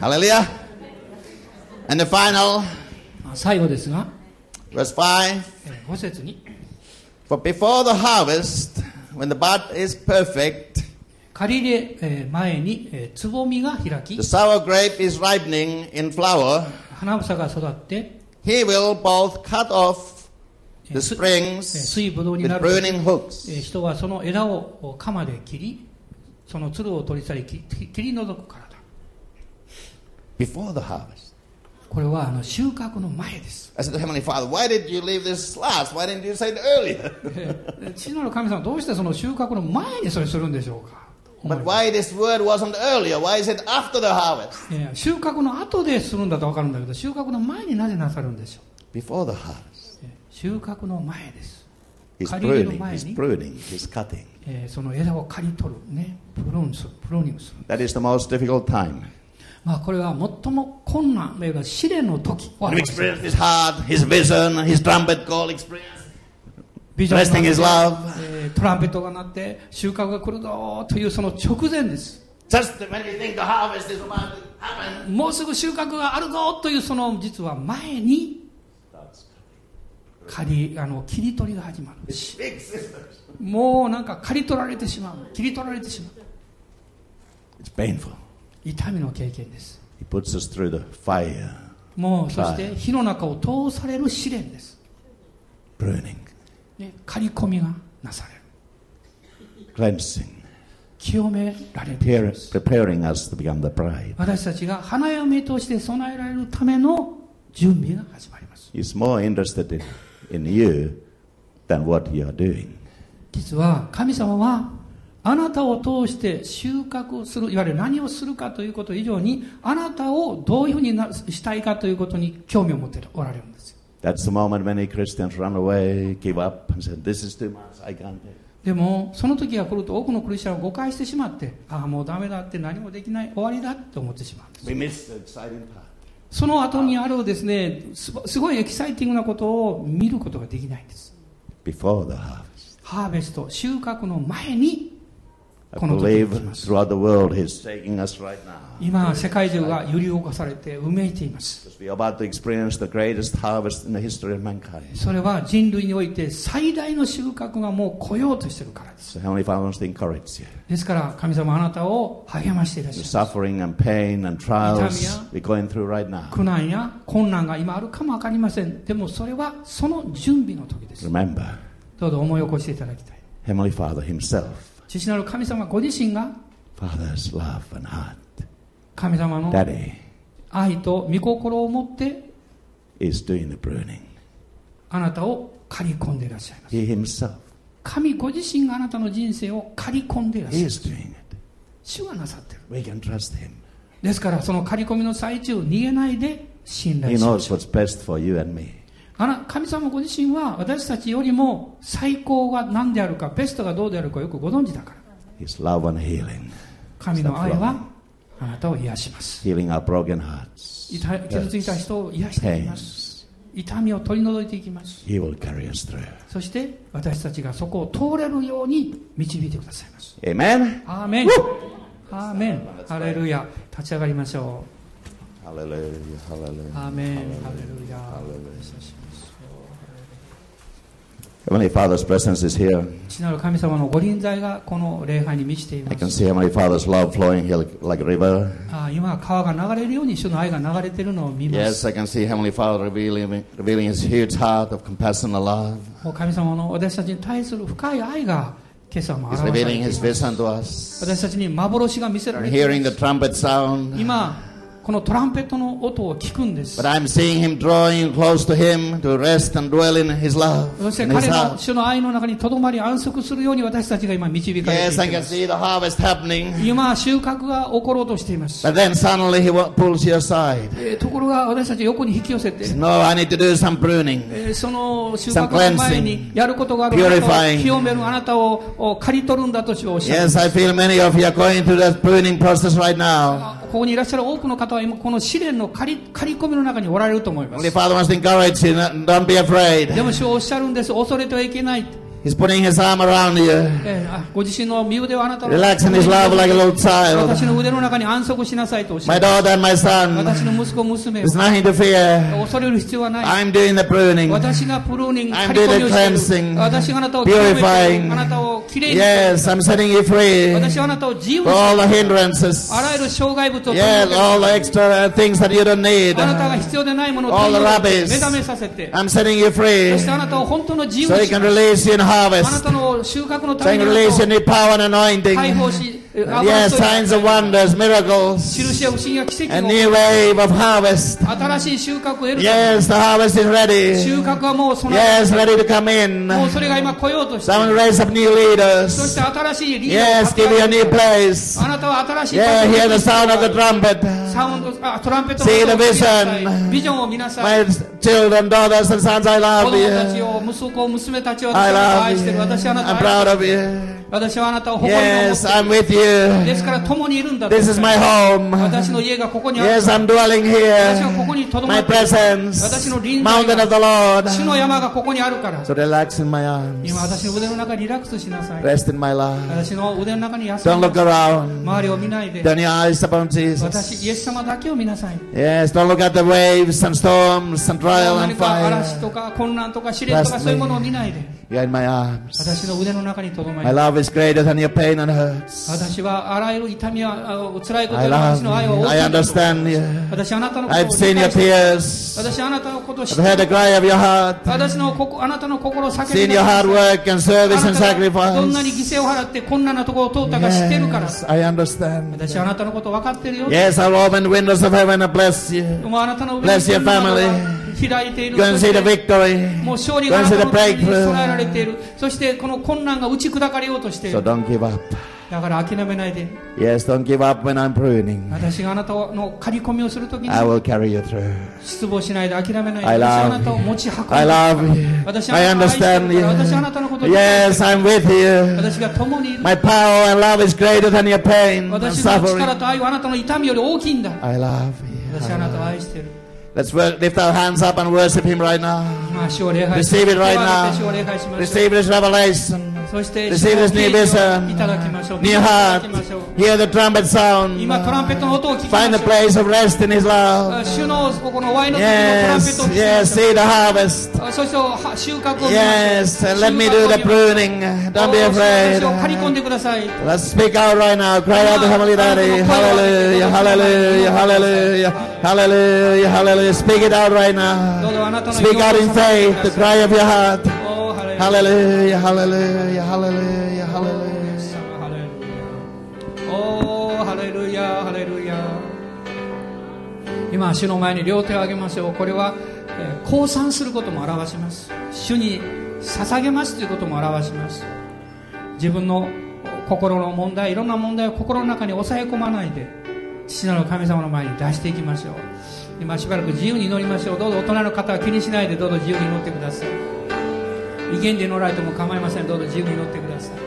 hallelujah. And the final まあ最後ですが、verse 5. え5節に For before the harvest, when the bud is perfect, 借り入れえー前に、えーつぼみが開き the sour grape is ripening in flower, 花房が育って he will both cut off え the ーす springs 水ぶどうに with なる pruning hooks. えー人はその枝を鎌で切りそのつるを取り去り切り除くからだ Before the harvest. これはあの収穫の前です I said Heavenly Father, why did you leave this last? Why didn't you say it earlier? えー父なる神様どうしてその収穫の前にそれするんでしょうか but why this word wasn't earlier? Why is it after the harvest? えー収穫の後でするんだと分かるんだけど収穫の前になぜなさるんでしょう Before the harvest. えー収穫の前です、その枝を刈り取る、プロ、ニング。まあこれは最も困難、例えば試練の時を表します。トランペットが鳴って収穫が来るぞというその直前です。もうすぐ収穫があるぞというその実は前に。刈あの切り取りが始まる。もうなんか刈り取られてしまう。切り取られてしまう。痛みの経験です。もうそして火の中を通される試練です。刈り込みがなされる。清められて私たちが花嫁として備えられるための準備が始まります。In, you than what you are doing. 実は神様はあなたを通して収穫するいわゆる何をするかということ以上にあなたをどういうふうになしたいかということに興味を持っておられるんですよ That's the moment many Christians run away, give up, and say, This is too much, I can't do. でもその時が来ると多くのクリスチャンは誤解してしまってああもうダメだって何もできない終わりだって思ってしまうんです We miss the exciting part. その後にあるですねすすごいエキサイティングなことを見ることができないんです Before the harvest. ハーベスト収穫の前にこの今、世界中が揺り動かされて、うめいています。それは人類において最大の収穫がもう来ようとしているからです。ですから、神様あなたを励ましていらっしゃいます。痛苦難や困難が今あるかもわかりません。でもそれはその準備の時です。どうぞ思い起こしていただきたい。Heavenly Father 父なる神様ご自身が神様の愛と御心を持って.あなたを刈り込んでいらっしゃいます神ご自身があなたの人生を刈り込んでいらっしゃいます.主がなさってる.ですからその刈り込みの最中逃げないで信頼しましょう神様ご自身は私たちよりも最高が何であるかベストがどうであるかよくご存知だから神の愛はあなたを癒します傷ついた人を癒していきます.痛みを取り除いていきます.そして私たちがそこを通れるように導いてくださいます Amen. アーメンアーメンハレルヤ立ち上がりましょ Hallelujah, hallelujah. うアーメンハレ.ルヤ. Heavenly Father's presence is here. 父なる神様のご臨在がこの礼拝に満ちています。今、川が流れるように主の愛が流れているのを見ます。Yes, 神様の私たちに対する深い愛が今朝も表されています。私たちに幻が見せられています。今、このトランペットの音を聞くんです。そして彼の主の愛の中にとどまり安息するように私たちが今導かてい。収穫が起ころうとしています。ところが私たち横に引き寄せて、その収穫のやることがあなたを刈り取るんだとしよう。あここにいらっしゃる多くの方は今この試練の刈り刈り込みの中におられると思います.でも主はおっしゃるんです。恐れてはいけない He's putting his arm around you. Relaxing his love like a little child. My daughter and my son. There's nothing to fear. I'm doing the pruning. I'm doing the cleansing. Purifying. Yes, I'm setting you free. For all the hindrances. Yes, all the extra things that you don't need. All the rubbish. I'm setting you free. So you can release you in heart. あな harvest. たの収穫の So た He め can にあ release な you た in power and を anointing. Uh, yes, signs of wonders, miracles, a new wave of harvest. Yes, the harvest is ready. Yes, ready to come in. Someone raise up new leaders. Yes, give you a new place. Yeah, hear the sound of the trumpet. See the vision. My children, daughters, and sons, I love you. I love you. I'm proud of you. 私はあなたを誇りに思 Yes, っ I'm てい with る you. ですから共にいるんだと This is my home. 私の家がここにある Yes, から I'm dwelling 私はここ here. にとどま My っている presence. 私の臨在 Mountain of the 主の Lord. 山がここにあるから So relax in my arms. 今私の腕の中にリラックスしなさい Rest in my love. 私の腕の中に休 Don't みな look さい around. 周りを見ないで Turn your eyes upon 私 Jesus. イエス様だけを見なさい Yes, don't look at the waves and storms and trial 何 and か嵐と fire. か混乱とか試練とか Trust そういうものを見ないで You are in my arms. My love is greater than your pain and hurts. I love you. I understand you. I've seen your tears. I've heard the cry of your heart. Seen your hard work and service and sacrifice. Yes, I understand. Yes, I'll open windows of heaven and bless you. Bless your family. が開いている Go and そ see し the て victory. もう勝利があなたのために備えられ.ているそしてこの困難が打ち砕かれようとしてい So る don't give up. だから諦めないで Yes, don't give up when I'm pruning. 私があなたの刈り込みをするときに I will carry you through. 失望しないで諦めないで I 私はあな love たを.持ち運んで I love you. 私あなたを愛してるから.私はあなたのことを Yes, I'm with you. 私が共にいる My power and love is greater than your pain 私の力.と愛はあなたの痛みより大きいんだ I love you. 私はあなたを愛している Let's wor- lift our hands up and worship Him right now. 今主を礼拝し Receive it right 手を挙げて主を礼 now. 拝しましょう Receive this revelation. Receive his new vision, new heart. Hear the trumpet sound. Find the place of rest in his love. Yes, yes, see the harvest. Yes, and let me do the pruning. Don't be afraid. Let's speak out right now. Cry out to Heavenly Daddy. Hallelujah, hallelujah, hallelujah, hallelujah, hallelujah. Speak it out right now. Speak out in faith, the cry of your heart. おーハレルヤ Hallelujah, hallelujah, hallelujah, hallelujah. おーハレルヤハレルヤ今主の前に両手を挙げましょう。これは、えー降参することも表します。主に捧げますということも表します。自分の心の問題いろんな問題を心の中に抑え込まないで父なる神様の前に出していきましょう。今しばらく自由に祈りましょう。どうぞ大人の方は気にしないでどうぞ自由に祈ってください威厳で乗られても構いません。どうぞ自由に乗ってください。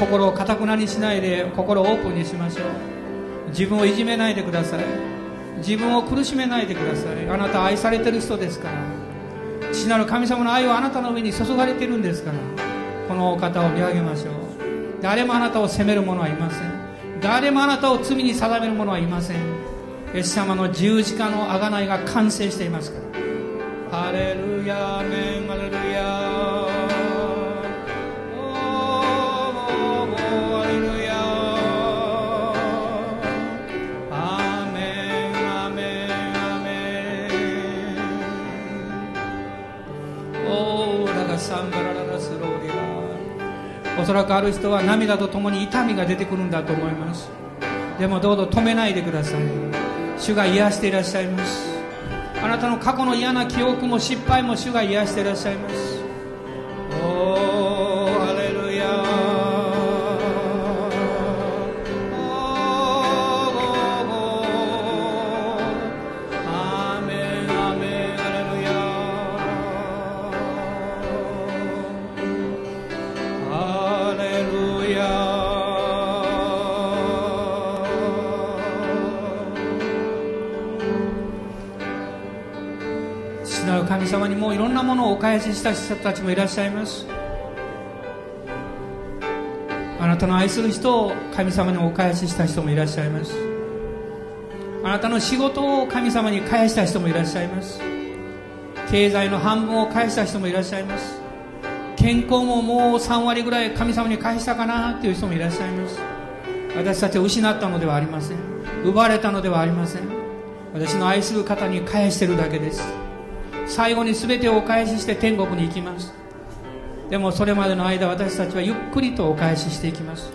心をかたくなにしないで心をオープンにしましょう。自分をいじめないでください。自分を苦しめないでください。あなた愛されてる人ですから。父なる神様の愛はあなたの上に注がれているんですから。このお方を見上げましょう。誰もあなたを責める者はいません。誰もあなたを罪に定める者はいません。イエス様の十字架の贖いが完成していますから。ハレルヤーメン。そらくある人は涙とともに痛みが出てくるんだと思います。でもどうぞ止めないでください。主が癒していらっしゃいます。あなたの過去の嫌な記憶も失敗も主が癒していらっしゃいます。返しした人たちもいらっしゃいます。あなたの愛する人を神様にお返しした人もいらっしゃいます。あなたの仕事を神様に返した人もいらっしゃいます。経済の半分を返した人もいらっしゃいます。健康ももう3割ぐらい神様に返したかなっていう人もいらっしゃいます。私たちを失ったのではありません。奪われたのではありません。私の愛する方に返してるだけです。最後に全てをお返しして天国に行きます。でもそれまでの間私たちはゆっくりとお返ししていきます。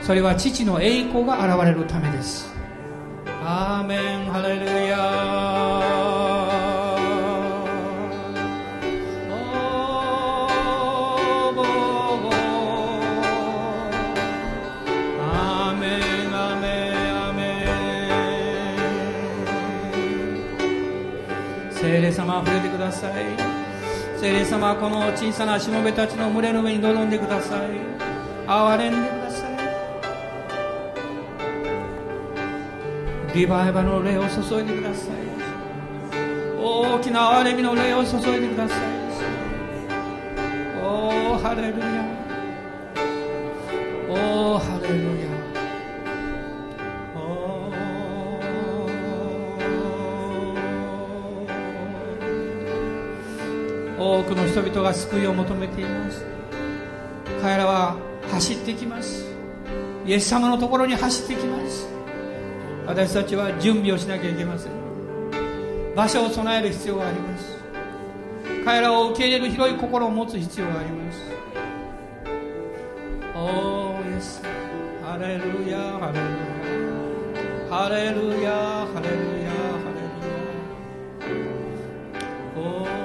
それは父の栄光が現れるためです。アーメン。ハレルヤ様触れてください。聖霊様この小さなしもべたちの群れの上に臨んでください。憐れんでください。リバイバルの霊を注いでください。大きな憐れみの霊を注いでください。おおハレルヤ。おおハレルヤ。多くの人々が救いを求めています。彼らは走ってきます。イエス様のところに走ってきます。私たちは準備をしなきゃいけません。場所を備える必要があります。彼らを受け入れる広い心を持つ必要があります。おーイエスハレルヤハレルヤハレルヤハレルヤハレルヤおー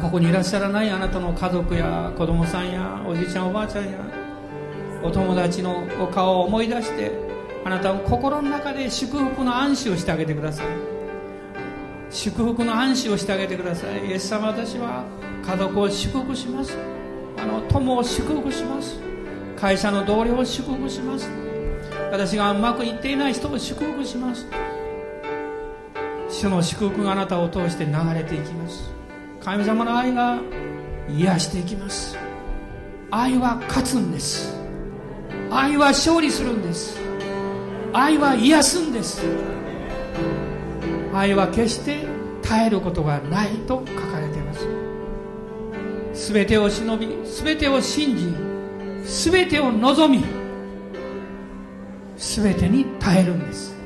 ここにいらっしゃらないあなたの家族や子供さんやおじいちゃんおばあちゃんやお友達のお顔を思い出してあなたの心の中で祝福の暗示をしてあげてください。祝福の暗示をしてあげてください。イエス様私は家族を祝福します。あの友を祝福します。会社の同僚を祝福します。私がうまくいっていない人を祝福します。主の祝福があなたを通して流れていきます。神様の愛が癒していきます。愛は勝つんです。愛は勝利するんです。愛は癒すんです。愛は決して耐えることがないと書かれています。全てを忍び全てを信じ全てを望み全てに耐えるんです。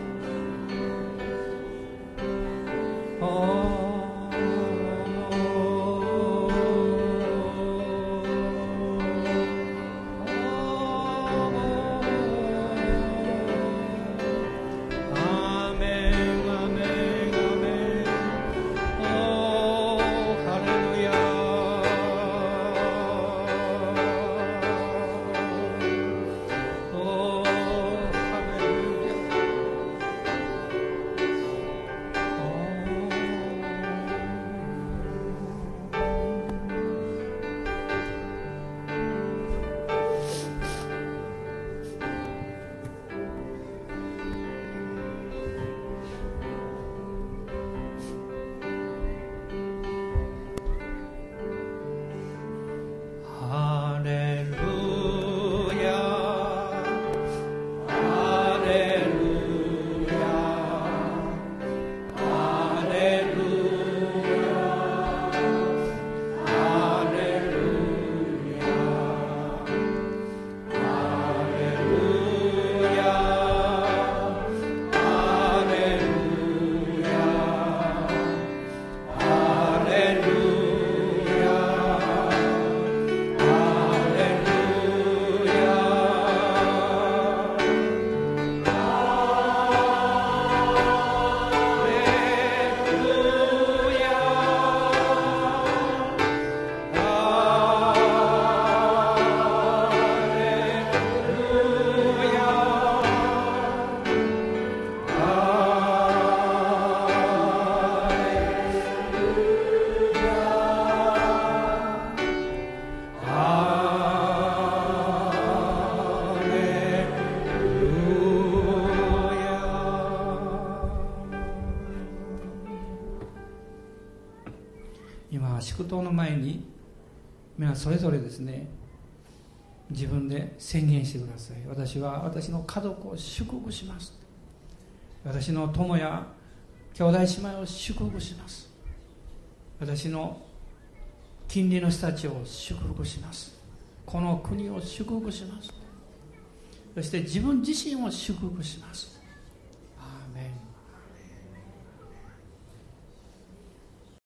それぞれですね自分で宣言してください。私は私の家族を祝福します。私の友や兄弟姉妹を祝福します。私の近隣の人たちを祝福します。この国を祝福します。そして自分自身を祝福します。